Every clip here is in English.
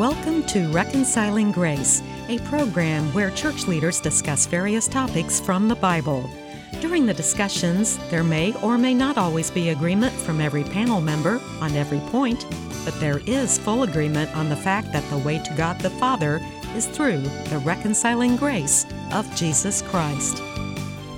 Welcome to Reconciling Grace, a program where church leaders discuss various topics from the Bible. During the discussions, there may or may not always be agreement from every panel member on every point, but there is full agreement on the fact that the way to God the Father is through the reconciling grace of Jesus Christ.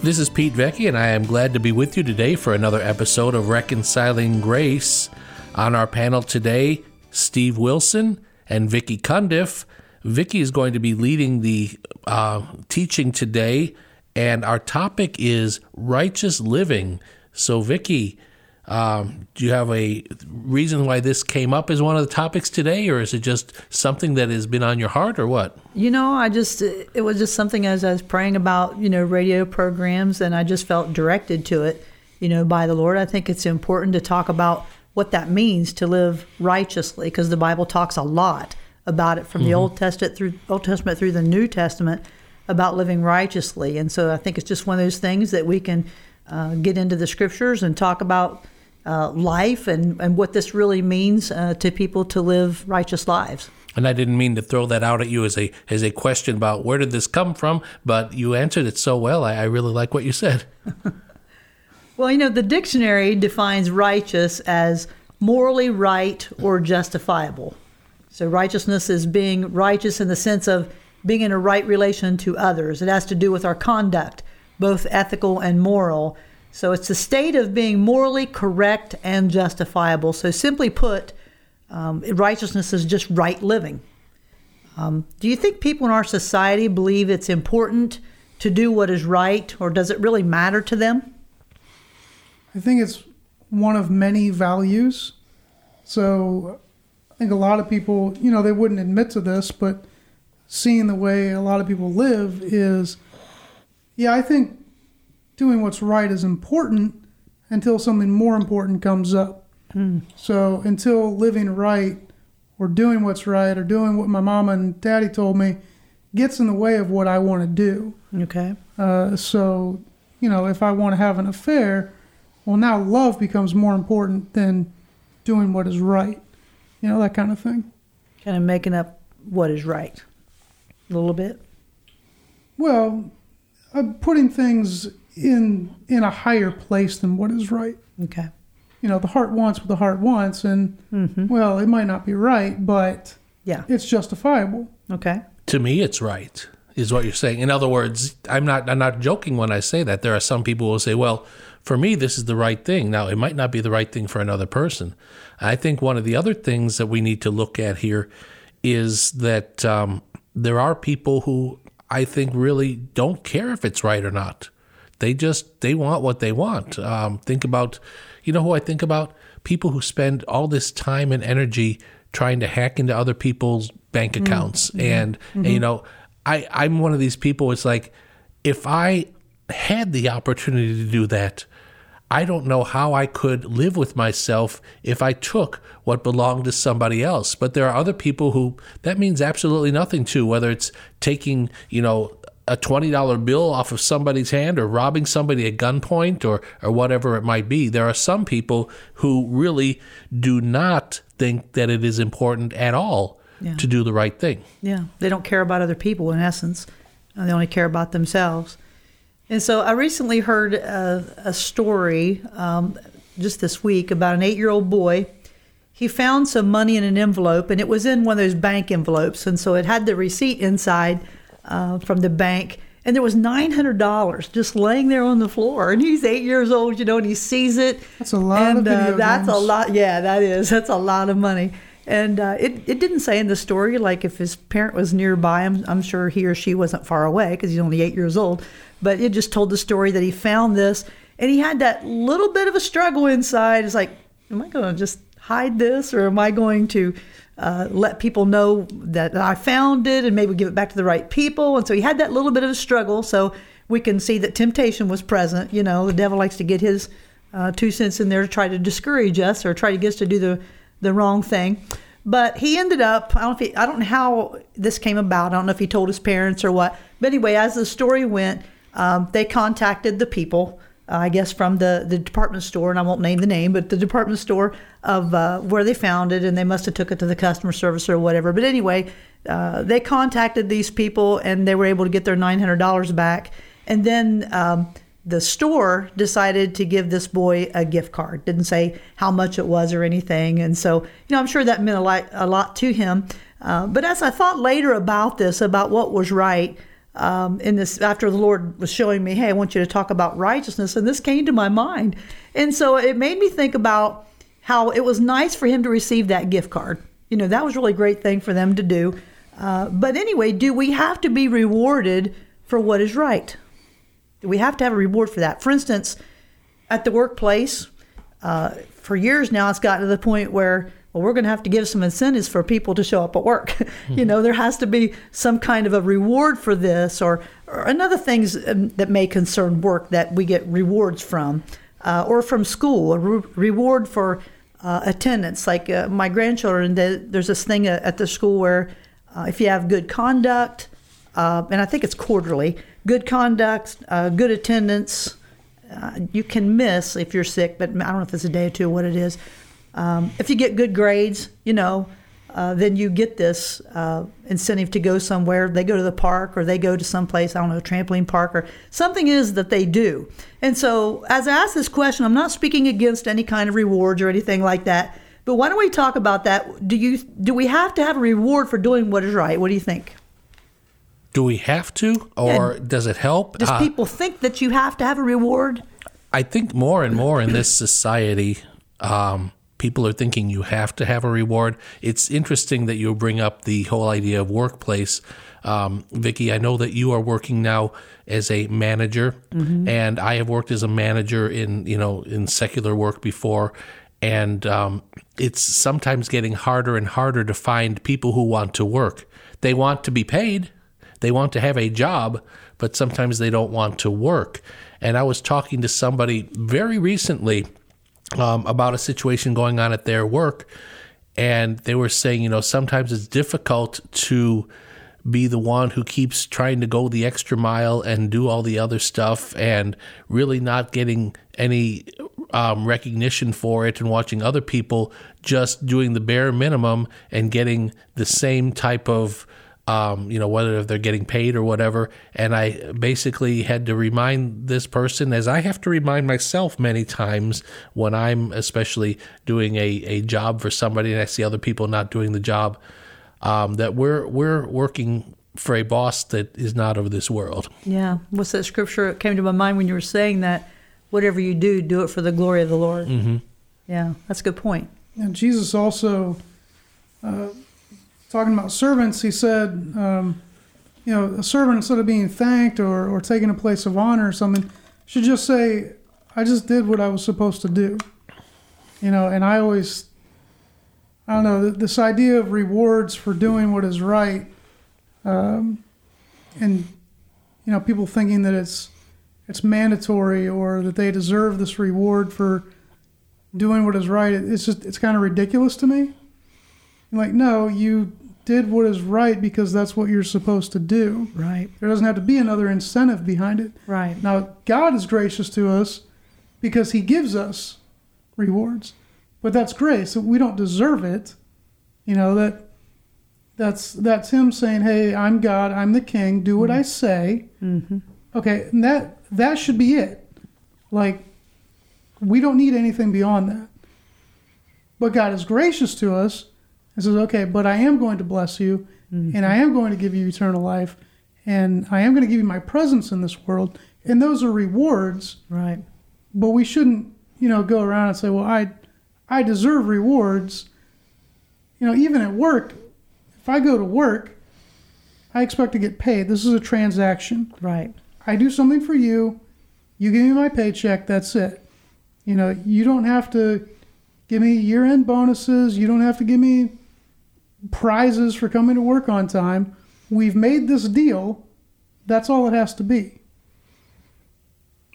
This is Pete Vecchi, and I am glad to be with you today for another episode of Reconciling Grace. On our panel today, Steve Wilson and Vicky Cundiff. Vicky is going to be leading the uh, teaching today, and our topic is righteous living. So, Vicky, um, do you have a reason why this came up as one of the topics today, or is it just something that has been on your heart, or what? You know, I just, it was just something as I was praying about, you know, radio programs, and I just felt directed to it, you know, by the Lord. I think it's important to talk about what that means to live righteously because the Bible talks a lot about it from mm-hmm. the Old Testament through Old Testament through the New Testament about living righteously. And so I think it's just one of those things that we can uh, get into the scriptures and talk about uh, life and, and what this really means uh, to people to live righteous lives. And I didn't mean to throw that out at you as a as a question about where did this come from, but you answered it so well. I, I really like what you said. Well, you know, the dictionary defines righteous as morally right or justifiable. So, righteousness is being righteous in the sense of being in a right relation to others. It has to do with our conduct, both ethical and moral. So, it's the state of being morally correct and justifiable. So, simply put, um, righteousness is just right living. Um, do you think people in our society believe it's important to do what is right, or does it really matter to them? I think it's one of many values. So I think a lot of people, you know, they wouldn't admit to this, but seeing the way a lot of people live is, yeah, I think doing what's right is important until something more important comes up. Mm. So until living right or doing what's right or doing what my mama and daddy told me gets in the way of what I want to do. Okay. Uh, so, you know, if I want to have an affair, well, now love becomes more important than doing what is right. You know, that kind of thing. Kind of making up what is right a little bit. Well, uh, putting things in in a higher place than what is right. Okay. You know, the heart wants what the heart wants, and mm-hmm. well, it might not be right, but yeah, it's justifiable. Okay. To me, it's right. Is what you're saying. In other words, I'm not. I'm not joking when I say that. There are some people who will say, "Well, for me, this is the right thing. Now, it might not be the right thing for another person. I think one of the other things that we need to look at here is that um, there are people who I think really don't care if it's right or not. They just they want what they want. Um, think about, you know, who I think about people who spend all this time and energy trying to hack into other people's bank mm-hmm. accounts, mm-hmm. And, mm-hmm. and you know, I I'm one of these people. It's like if I had the opportunity to do that, I don't know how I could live with myself if I took what belonged to somebody else. But there are other people who that means absolutely nothing to, whether it's taking, you know, a $20 bill off of somebody's hand or robbing somebody at gunpoint or, or whatever it might be. There are some people who really do not think that it is important at all yeah. to do the right thing. Yeah, they don't care about other people in essence, they only care about themselves. And so I recently heard a, a story um, just this week about an eight year old boy. He found some money in an envelope, and it was in one of those bank envelopes. And so it had the receipt inside uh, from the bank. And there was $900 just laying there on the floor. And he's eight years old, you know, and he sees it. That's a lot and, uh, That's games. a lot. Yeah, that is. That's a lot of money. And uh, it, it didn't say in the story, like if his parent was nearby, I'm, I'm sure he or she wasn't far away because he's only eight years old. But it just told the story that he found this and he had that little bit of a struggle inside. It's like, am I going to just hide this or am I going to uh, let people know that I found it and maybe give it back to the right people? And so he had that little bit of a struggle. So we can see that temptation was present. You know, the devil likes to get his uh, two cents in there to try to discourage us or try to get us to do the the wrong thing. But he ended up, I don't, know he, I don't know how this came about. I don't know if he told his parents or what. But anyway, as the story went, um, they contacted the people uh, I guess from the, the department store, and I won't name the name, but the department store of uh, where they found it, and they must have took it to the customer service or whatever. But anyway, uh, they contacted these people, and they were able to get their nine hundred dollars back. And then um, the store decided to give this boy a gift card. Didn't say how much it was or anything, and so you know I'm sure that meant a lot, a lot to him. Uh, but as I thought later about this, about what was right um, in this after the Lord was showing me, hey, I want you to talk about righteousness, and this came to my mind, and so it made me think about how it was nice for him to receive that gift card. You know, that was a really great thing for them to do. Uh, but anyway, do we have to be rewarded for what is right? We have to have a reward for that? For instance, at the workplace, uh, for years now, it's gotten to the point where well, we're going to have to give some incentives for people to show up at work. Mm-hmm. you know, there has to be some kind of a reward for this, or, or another things um, that may concern work that we get rewards from, uh, or from school, a re- reward for uh, attendance. Like uh, my grandchildren, they, there's this thing at the school where uh, if you have good conduct, uh, and I think it's quarterly, good conduct, uh, good attendance. you can miss if you're sick, but I don't know if it's a day or two, what it is um, if you get good grades, you know, uh, then you get this uh, incentive to go somewhere. They go to the park or they go to some place, I don't know, trampoline park or something is that they do. And so, as I ask this question, I'm not speaking against any kind of rewards or anything like that. But why don't we talk about that? Do you do we have to have a reward for doing what is right? What do you think? Do we have to, or yeah. does it help? Does uh, people think that you have to have a reward? I think more and more in this society. Um, people are thinking you have to have a reward. It's interesting that you bring up the whole idea of workplace. Um, Vicki, I know that you are working now as a manager, mm-hmm. and I have worked as a manager in you know in secular work before, and um, it's sometimes getting harder and harder to find people who want to work. They want to be paid, they want to have a job, but sometimes they don't want to work. And I was talking to somebody very recently um, about a situation going on at their work. And they were saying, you know, sometimes it's difficult to be the one who keeps trying to go the extra mile and do all the other stuff and really not getting any um, recognition for it and watching other people just doing the bare minimum and getting the same type of um, you know, whether they're getting paid or whatever. And I basically had to remind this person, as I have to remind myself many times when I'm especially doing a, a job for somebody and I see other people not doing the job, um, that we're we're working for a boss that is not of this world. Yeah. What's that scripture? It came to my mind when you were saying that. Whatever you do, do it for the glory of the Lord. Mm-hmm. Yeah, that's a good point. And Jesus also uh, talking about servants, he said, um, you know, a servant instead of being thanked or, or taking a place of honor or something, should just say, I just did what I was supposed to do. You know, and I always, I don't know, this idea of rewards for doing what is right, um, and you know, people thinking that it's it's mandatory or that they deserve this reward for doing what is right. It's just it's kind of ridiculous to me. Like, no, you did what is right because that's what you're supposed to do. Right. There doesn't have to be another incentive behind it. Right. Now, God is gracious to us because He gives us rewards, but that's grace. We don't deserve it. You know that that's that's Him saying, "Hey, I'm God. I'm the King. Do what mm-hmm. I say." Mm-hmm. Okay, and that that should be it. Like, we don't need anything beyond that. But God is gracious to us and says, okay, but I am going to bless you mm-hmm. and I am going to give you eternal life and I am going to give you my presence in this world. And those are rewards. Right. But we shouldn't, you know, go around and say, well, I, I deserve rewards. You know, even at work, if I go to work, I expect to get paid. This is a transaction. Right. I do something for you. You give me my paycheck. That's it. You know, you don't have to give me year end bonuses. You don't have to give me prizes for coming to work on time. We've made this deal. That's all it has to be.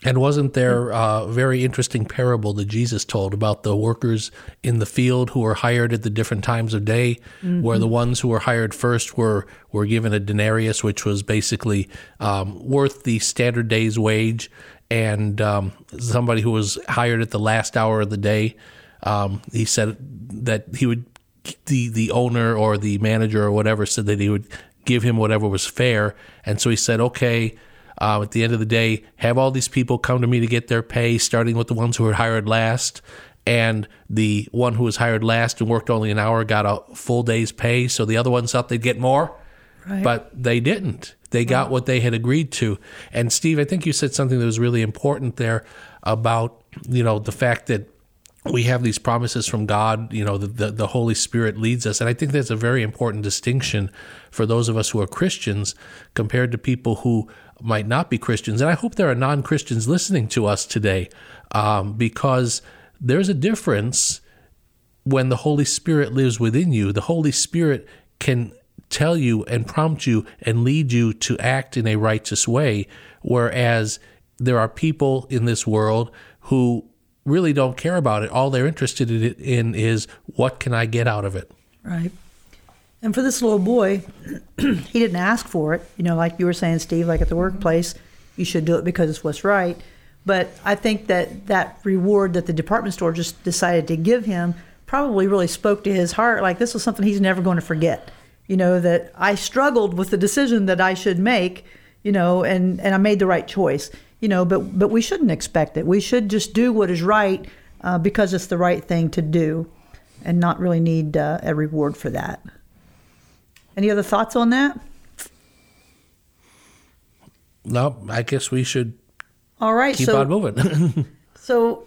And wasn't there a very interesting parable that Jesus told about the workers in the field who were hired at the different times of day, mm-hmm. where the ones who were hired first were were given a denarius, which was basically um, worth the standard day's wage, and um, somebody who was hired at the last hour of the day. Um, he said that he would the the owner or the manager or whatever said that he would give him whatever was fair, and so he said, okay. Uh, at the end of the day, have all these people come to me to get their pay, starting with the ones who were hired last. And the one who was hired last and worked only an hour got a full day's pay. So the other ones thought they'd get more, Right. but they didn't. They got what they had agreed to. And Steve, I think you said something that was really important there about you know the fact that we have these promises from God, you know, the, the, the, Holy Spirit leads us. And I think that's a very important distinction for those of us who are Christians compared to people who might not be Christians. And I hope there are non Christians listening to us today um, because there's a difference when the Holy Spirit lives within you. The Holy Spirit can tell you and prompt you and lead you to act in a righteous way, whereas there are people in this world who really don't care about it. All they're interested in is what can I get out of it. Right. And for this little boy, he didn't ask for it. You know, like you were saying, Steve, like at the workplace, you should do it because it's what's right. But I think that that reward that the department store just decided to give him probably really spoke to his heart. Like this was something he's never going to forget. You know, that I struggled with the decision that I should make, you know, and, and I made the right choice you know, but but we shouldn't expect it. We should just do what is right uh, because it's the right thing to do, and not really need uh, a reward for that. Any other thoughts on that? No, I guess we should. All right, keep so, on moving. so,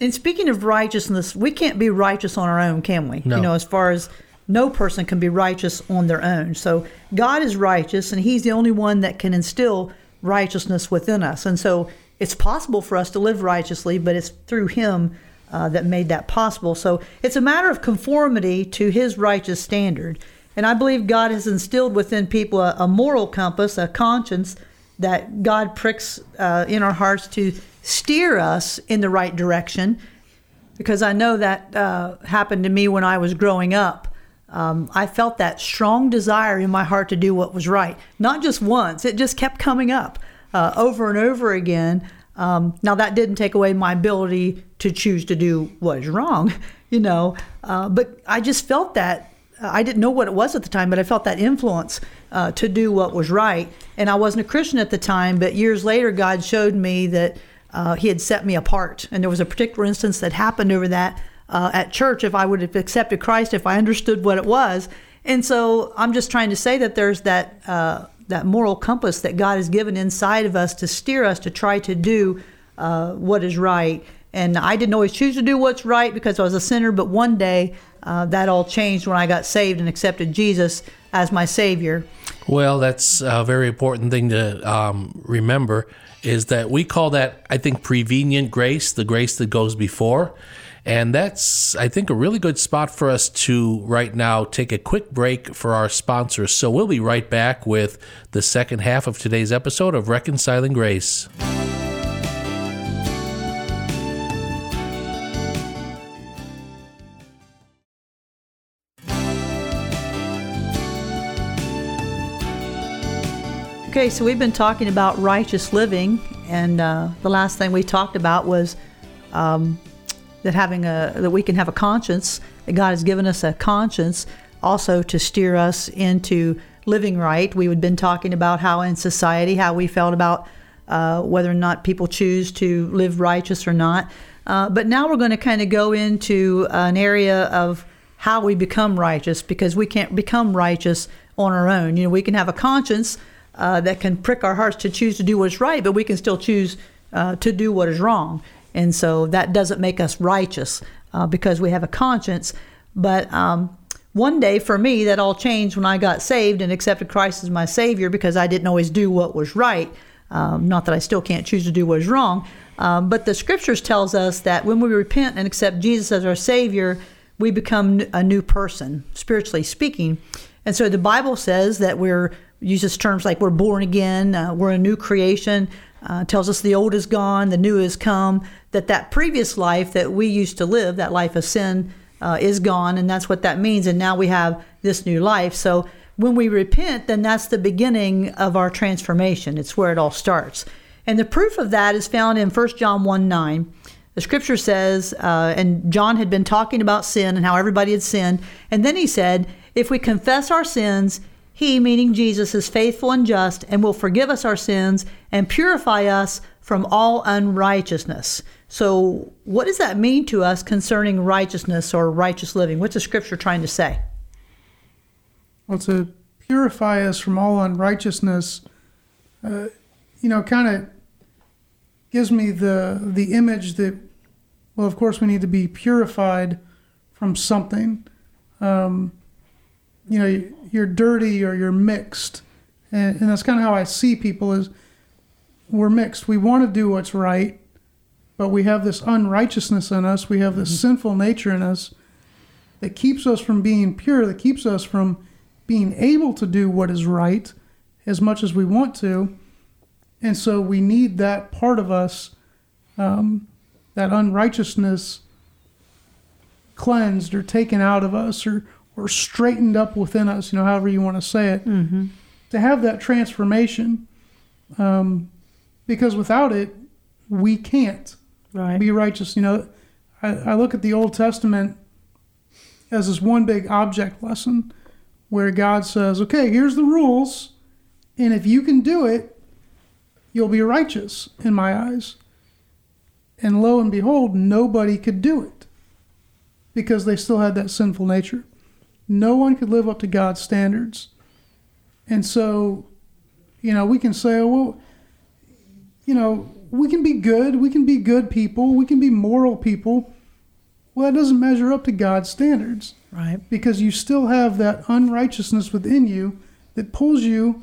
in speaking of righteousness, we can't be righteous on our own, can we? No. You know, as far as no person can be righteous on their own. So God is righteous, and He's the only one that can instill righteousness within us. And so it's possible for us to live righteously, but it's through Him uh, that made that possible. So it's a matter of conformity to His righteous standard. And I believe God has instilled within people a, a moral compass, a conscience that God pricks uh, in our hearts to steer us in the right direction. Because I know that uh, happened to me when I was growing up. Um, I felt that strong desire in my heart to do what was right. Not just once, it just kept coming up uh, over and over again. Um, now, that didn't take away my ability to choose to do what is wrong, you know, uh, but I just felt that. I didn't know what it was at the time, but I felt that influence uh, to do what was right. And I wasn't a Christian at the time, but years later, God showed me that uh, He had set me apart. And there was a particular instance that happened over that uh, at church if I would have accepted Christ, if I understood what it was. And so I'm just trying to say that there's that uh, that moral compass that God has given inside of us to steer us to try to do uh, what is right. And I didn't always choose to do what's right because I was a sinner, but one day uh, that all changed when I got saved and accepted Jesus as my Savior. Well, that's a very important thing to um, remember is that we call that, I think, prevenient grace, the grace that goes before. And that's, I think, a really good spot for us to right now take a quick break for our sponsors. So we'll be right back with the second half of today's episode of Reconciling Grace. Okay, so we've been talking about righteous living, and uh, the last thing we talked about was um, that having a that we can have a conscience. That God has given us a conscience also to steer us into living right. We had been talking about how in society how we felt about uh, whether or not people choose to live righteous or not. Uh, but now we're going to kind of go into an area of how we become righteous because we can't become righteous on our own. You know, we can have a conscience uh, that can prick our hearts to choose to do what's right, but we can still choose uh, to do what is wrong. And so that doesn't make us righteous uh, because we have a conscience. But um, one day for me, that all changed when I got saved and accepted Christ as my Savior because I didn't always do what was right. Um, not that I still can't choose to do what is wrong, um, but the Scriptures tells us that when we repent and accept Jesus as our Savior, we become a new person, spiritually speaking. And so the Bible says that we're uses terms like we're born again, uh, we're a new creation. Uh, tells us the old is gone, the new has come. That that previous life that we used to live, that life of sin, uh, is gone, and that's what that means. And now we have this new life. So when we repent, then that's the beginning of our transformation. It's where it all starts. And the proof of that is found in 1 John 1 9. The scripture says, uh, and John had been talking about sin and how everybody had sinned. And then he said, If we confess our sins, he, meaning Jesus, is faithful and just and will forgive us our sins and purify us from all unrighteousness. So, what does that mean to us concerning righteousness or righteous living? What's the scripture trying to say? Well, to purify us from all unrighteousness, uh, you know, kind of gives me the the image that, well, of course, we need to be purified from something. Um, you know, you're dirty or you're mixed, and, and that's kind of how I see people is we're mixed. We want to do what's right, but we have this unrighteousness in us. We have this mm-hmm. sinful nature in us that keeps us from being pure. That keeps us from being able to do what is right as much as we want to. And so we need that part of us, um, that unrighteousness cleansed or taken out of us or, or straightened up within us, you know, however you want to say it, mm-hmm. to have that transformation. Um, because without it, we can't right. be righteous. You know, I, I look at the Old Testament as this one big object lesson where God says, okay, here's the rules, and if you can do it, you'll be righteous in my eyes. And lo and behold, nobody could do it because they still had that sinful nature. No one could live up to God's standards. And so, you know, we can say, oh, well, you know, we can be good, we can be good people, we can be moral people. Well, that doesn't measure up to God's standards. Right. Because you still have that unrighteousness within you that pulls you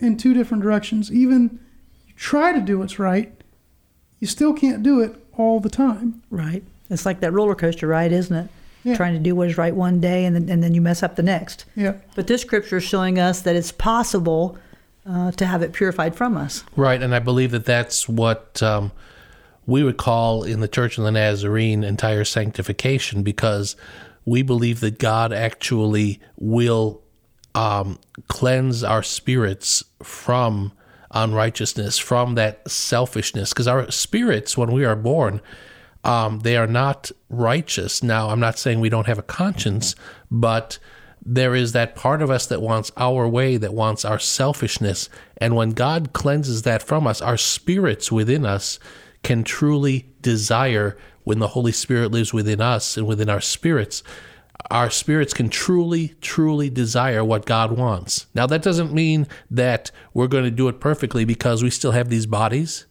in two different directions. Even you try to do what's right, you still can't do it all the time. Right. It's like that roller coaster ride, isn't it? Yeah. Trying to do what is right one day and then, and then you mess up the next. Yeah. But this scripture is showing us that it's possible uh, to have it purified from us. Right, and I believe that that's what um, we would call in the Church of the Nazarene entire sanctification because we believe that God actually will um, cleanse our spirits from unrighteousness, from that selfishness. Because our spirits, when we are born, um, they are not righteous. Now, I'm not saying we don't have a conscience, but there is that part of us that wants our way, that wants our selfishness. And when God cleanses that from us, our spirits within us can truly desire when the Holy Spirit lives within us and within our spirits, our spirits can truly, truly desire what God wants. Now, that doesn't mean that we're going to do it perfectly because we still have these bodies,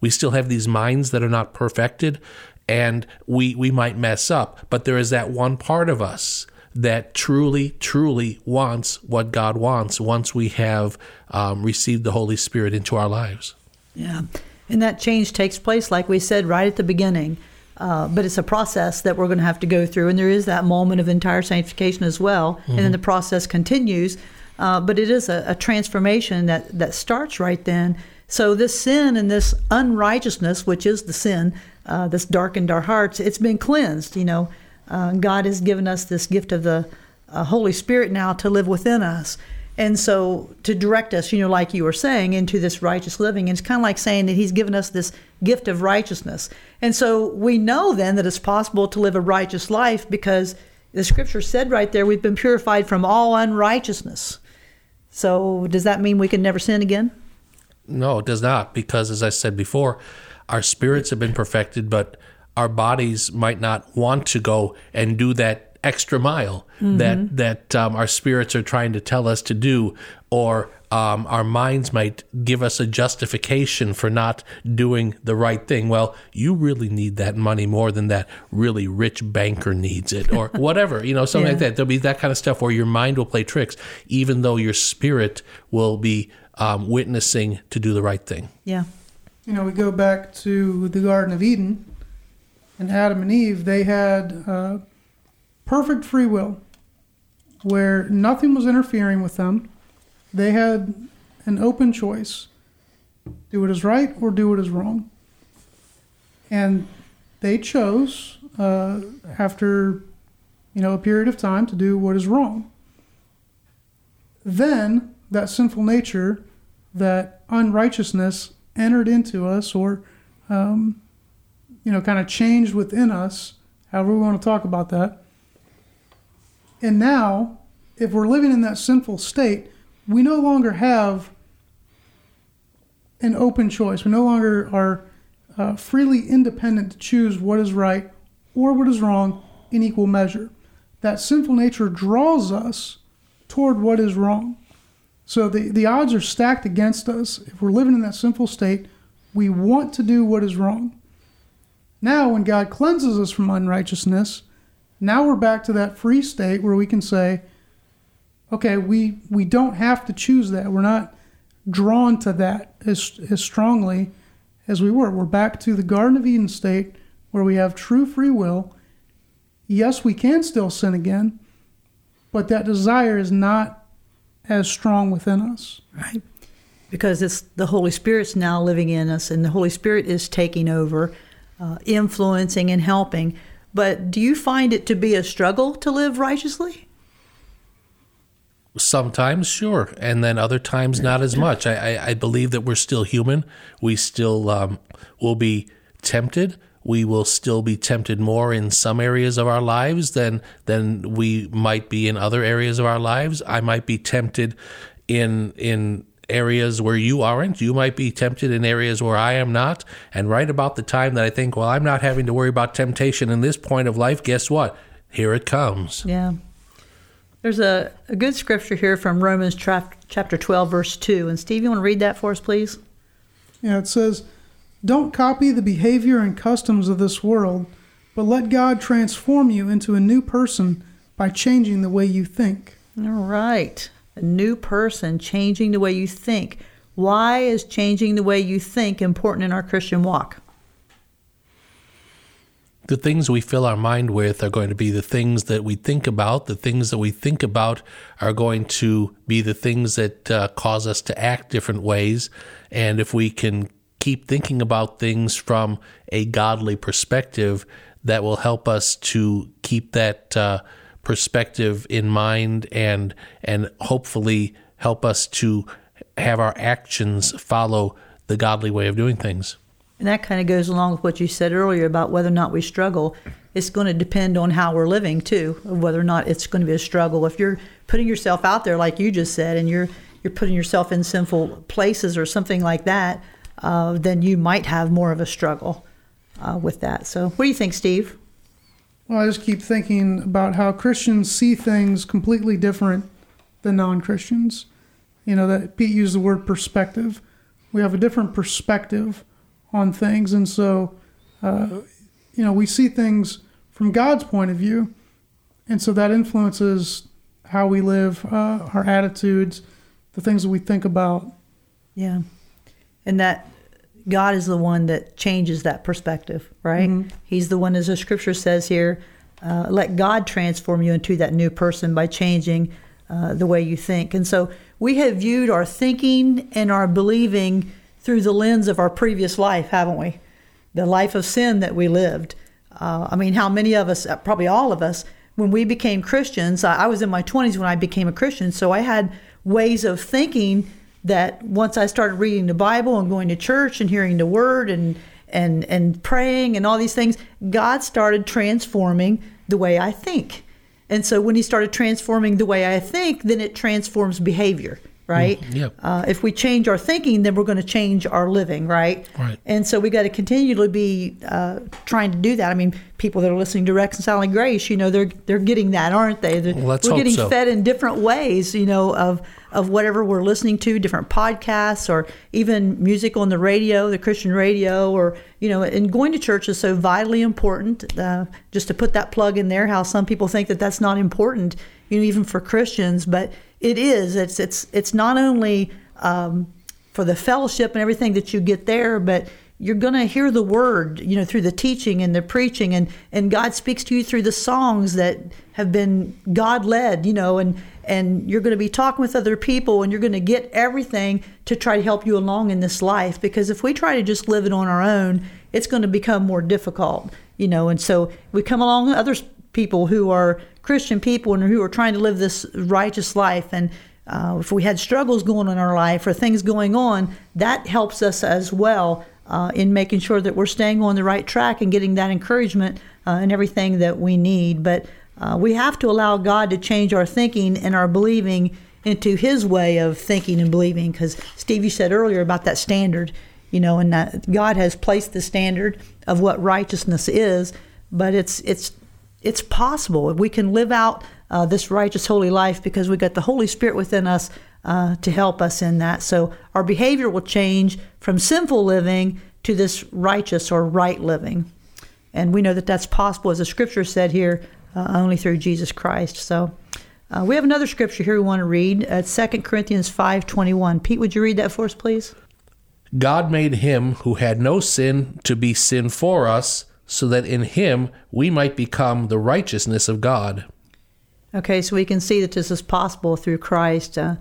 we still have these minds that are not perfected, and we, we might mess up. But there is that one part of us that truly, truly wants what God wants once we have um, received the Holy Spirit into our lives. Yeah. And that change takes place, like we said right at the beginning. Uh, but it's a process that we're going to have to go through, and there is that moment of entire sanctification as well, mm-hmm. and then the process continues. Uh, but it is a, a, transformation that that starts right then. So this sin and this unrighteousness, which is the sin uh, that's darkened our hearts, it's been cleansed. You know, uh, God has given us this gift of the uh, Holy Spirit now to live within us. And so to direct us, you know, like you were saying, into this righteous living, and it's kind of like saying that He's given us this gift of righteousness. And so we know then that it's possible to live a righteous life because the scripture said right there, we've been purified from all unrighteousness. So does that mean we can never sin again? No, it does not, because as I said before, our spirits have been perfected, but our bodies might not want to go and do that extra mile mm-hmm. that that um, our spirits are trying to tell us to do, or um, our minds might give us a justification for not doing the right thing. Well, you really need that money more than that really rich banker needs it, or whatever, you know, something yeah. like that. There'll be that kind of stuff where your mind will play tricks, even though your spirit will be um, witnessing to do the right thing. Yeah. You know, we go back to the Garden of Eden, and Adam and Eve, they had uh, perfect free will where nothing was interfering with them. They had an open choice do what is right or do what is wrong. And they chose, uh, after you know a period of time, to do what is wrong. Then that sinful nature, that unrighteousness, entered into us or, um, you know, kind of changed within us, however we want to talk about that. And now, if we're living in that sinful state, we no longer have an open choice. We no longer are uh, freely independent to choose what is right or what is wrong in equal measure. That sinful nature draws us toward what is wrong. So the, the odds are stacked against us. If we're living in that sinful state, we want to do what is wrong. Now, when God cleanses us from unrighteousness, now we're back to that free state where we can say, okay, we, we don't have to choose that. We're not drawn to that as, as strongly as we were. We're back to the Garden of Eden state where we have true free will. Yes, we can still sin again, but that desire is not as strong within us. Right. Because it's the Holy Spirit's now living in us, and the Holy Spirit is taking over, uh, influencing, and helping. But do you find it to be a struggle to live righteously? Sometimes, sure, and then other times not as much. I, I, I believe that we're still human. We still um, will be tempted. We will still be tempted more in some areas of our lives than than we might be in other areas of our lives. I might be tempted in in areas where you aren't. You might be tempted in areas where I am not. And right about the time that I think, well, I'm not having to worry about temptation in this point of life, guess what? Here it comes. Yeah. There's a, a good scripture here from Romans tra- chapter 12, verse 2. And Steve, you want to read that for us, please? Yeah, it says, Don't copy the behavior and customs of this world, but let God transform you into a new person by changing the way you think. All right. A new person, changing the way you think. Why is changing the way you think important in our Christian walk? the things we fill our mind with are going to be the things that we think about. The things that we think about are going to be the things that uh, cause us to act different ways. And if we can keep thinking about things from a godly perspective, that will help us to keep that uh, perspective in mind and and hopefully help us to have our actions follow the godly way of doing things. And that kind of goes along with what you said earlier about whether or not we struggle. It's going to depend on how we're living too, whether or not it's going to be a struggle. If you're putting yourself out there, like you just said, and you're you're putting yourself in sinful places or something like that, uh, then you might have more of a struggle uh, with that. So, what do you think, Steve? Well, I just keep thinking about how Christians see things completely different than non Christians. You know, that Pete used the word perspective. We have a different perspective on things. And so, uh, you know, we see things from God's point of view. And so that influences how we live, uh, our attitudes, the things that we think about. Yeah. And that God is the one that changes that perspective, right? Mm-hmm. He's the one, as the scripture says here, uh, let God transform you into that new person by changing uh, the way you think. And so we have viewed our thinking and our believing through the lens of our previous life, haven't we? The life of sin that we lived. Uh, I mean, how many of us, uh, probably all of us, when we became Christians, I, I was in my 20s when I became a Christian, so I had ways of thinking that once I started reading the Bible and going to church and hearing the word and and and praying and all these things, God started transforming the way I think. And so when he started transforming the way I think, then it transforms behavior right? Mm, yep. Uh, if we change our thinking, then we're going to change our living, right? Right. And so we got to continually be uh, trying to do that. I mean, people that are listening to Reconciling Grace, you know, they're they're getting that, aren't they? Well, let's we're hope getting so. fed in different ways, you know, of of whatever we're listening to, different podcasts, or even music on the radio, the Christian radio, or you know, and going to church is so vitally important. Uh, just to put that plug in there, how some people think that that's not important, you know, even for Christians, but it is. It's it's it's not only um, for the fellowship and everything that you get there, but you're going to hear the word, you know, through the teaching and the preaching, and and God speaks to you through the songs that have been God led, you know, and and you're going to be talking with other people, and you're going to get everything to try to help you along in this life. Because if we try to just live it on our own, it's going to become more difficult, you know. And so we come along with other people who are Christian people and who are trying to live this righteous life. And uh, if we had struggles going on in our life or things going on, that helps us as well uh, in making sure that we're staying on the right track and getting that encouragement uh, and everything that we need. But uh, we have to allow God to change our thinking and our believing into His way of thinking and believing. Because Steve, you said earlier about that standard, you know, and that God has placed the standard of what righteousness is, but it's it's it's possible. We can live out uh, this righteous, holy life because we got the Holy Spirit within us uh, to help us in that. So our behavior will change from sinful living to this righteous or right living. And we know that that's possible, as the scripture said here, uh, only through Jesus Christ. So uh, we have another scripture here we want to read. It's 2 Corinthians 5.21. Pete, would you read that for us, please? God made him who had no sin to be sin for us, so that in him we might become the righteousness of God. Okay, so we can see that this is possible through Christ. Uh,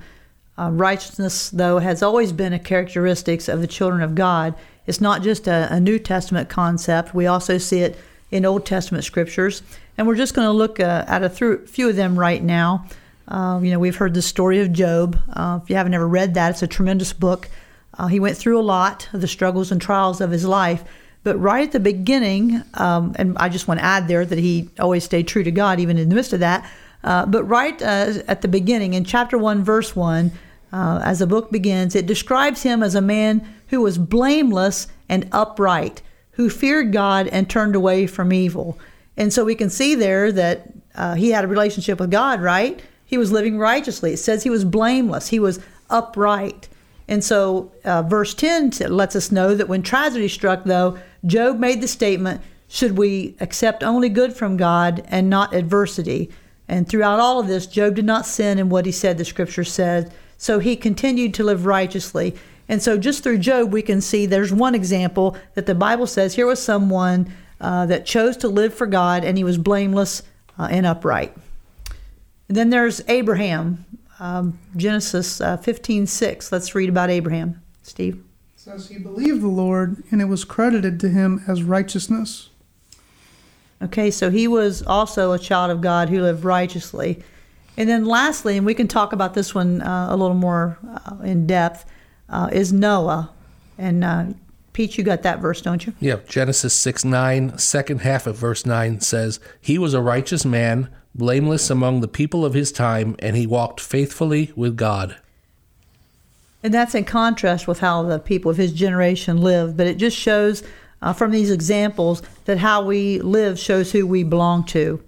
uh, righteousness, though, has always been a characteristic of the children of God. It's not just a, a, New Testament concept. We also see it in Old Testament scriptures. And we're just going to look uh, at a few of them right now. Uh, you know, we've heard the story of Job. Uh, if you haven't ever read that, it's a tremendous book. Uh, he went through a lot of the struggles and trials of his life. But right at the beginning, um, and I just want to add there that he always stayed true to God, even in the midst of that. Uh, but right uh, at the beginning, in chapter 1, verse 1, uh, as the book begins, it describes him as a man who was blameless and upright, who feared God and turned away from evil. And so we can see there that uh, he had a relationship with God, right? He was living righteously. It says he was blameless, he was upright. And so uh, verse 10 lets us know that when tragedy struck, though, Job made the statement Should we accept only good from God and not adversity? And throughout all of this, Job did not sin in what he said, the scripture said. So he continued to live righteously. And so, just through Job, we can see there's one example that the Bible says here was someone uh, that chose to live for God and he was blameless uh, and upright. And then there's Abraham, um, Genesis uh, 15 6. Let's read about Abraham. Steve. It says, He believed the Lord, and it was credited to him as righteousness. Okay, so he was also a child of God who lived righteously. And then lastly, and we can talk about this one uh, a little more uh, in depth, uh, is Noah. And uh, Pete, you got that verse, don't you? Yeah, Genesis 6 9, second half of verse 9 says, He was a righteous man, blameless among the people of his time, and he walked faithfully with God. And that's in contrast with how the people of his generation lived, but it just shows uh, from these examples that how we live shows who we belong to.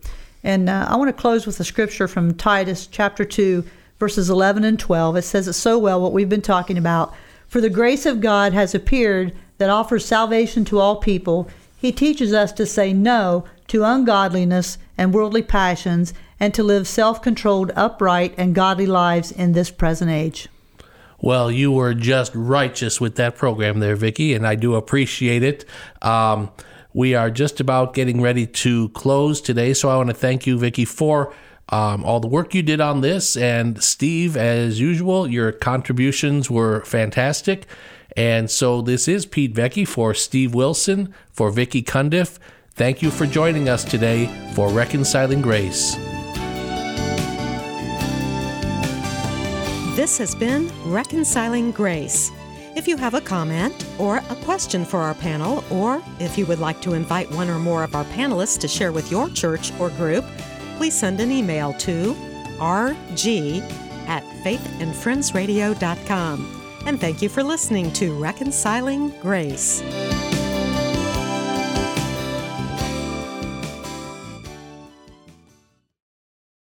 And uh, I want to close with a scripture from Titus chapter 2, verses 11 and 12. It says it so well what we've been talking about. For the grace of God has appeared that offers salvation to all people. He teaches us to say no to ungodliness and worldly passions and to live self controlled, upright, and godly lives in this present age. Well, you were just righteous with that program there, Vicki, and I do appreciate it. Um, we are just about getting ready to close today, so I want to thank you, Vicki, for um, all the work you did on this. And Steve, as usual, your contributions were fantastic. And so this is Pete Vecchi for Steve Wilson, for Vicki Cundiff. Thank you for joining us today for Reconciling Grace. This has been Reconciling Grace. If you have a comment or a question for our panel, or if you would like to invite one or more of our panelists to share with your church or group, please send an email to rg at faithandfriendsradio.com. And thank you for listening to Reconciling Grace.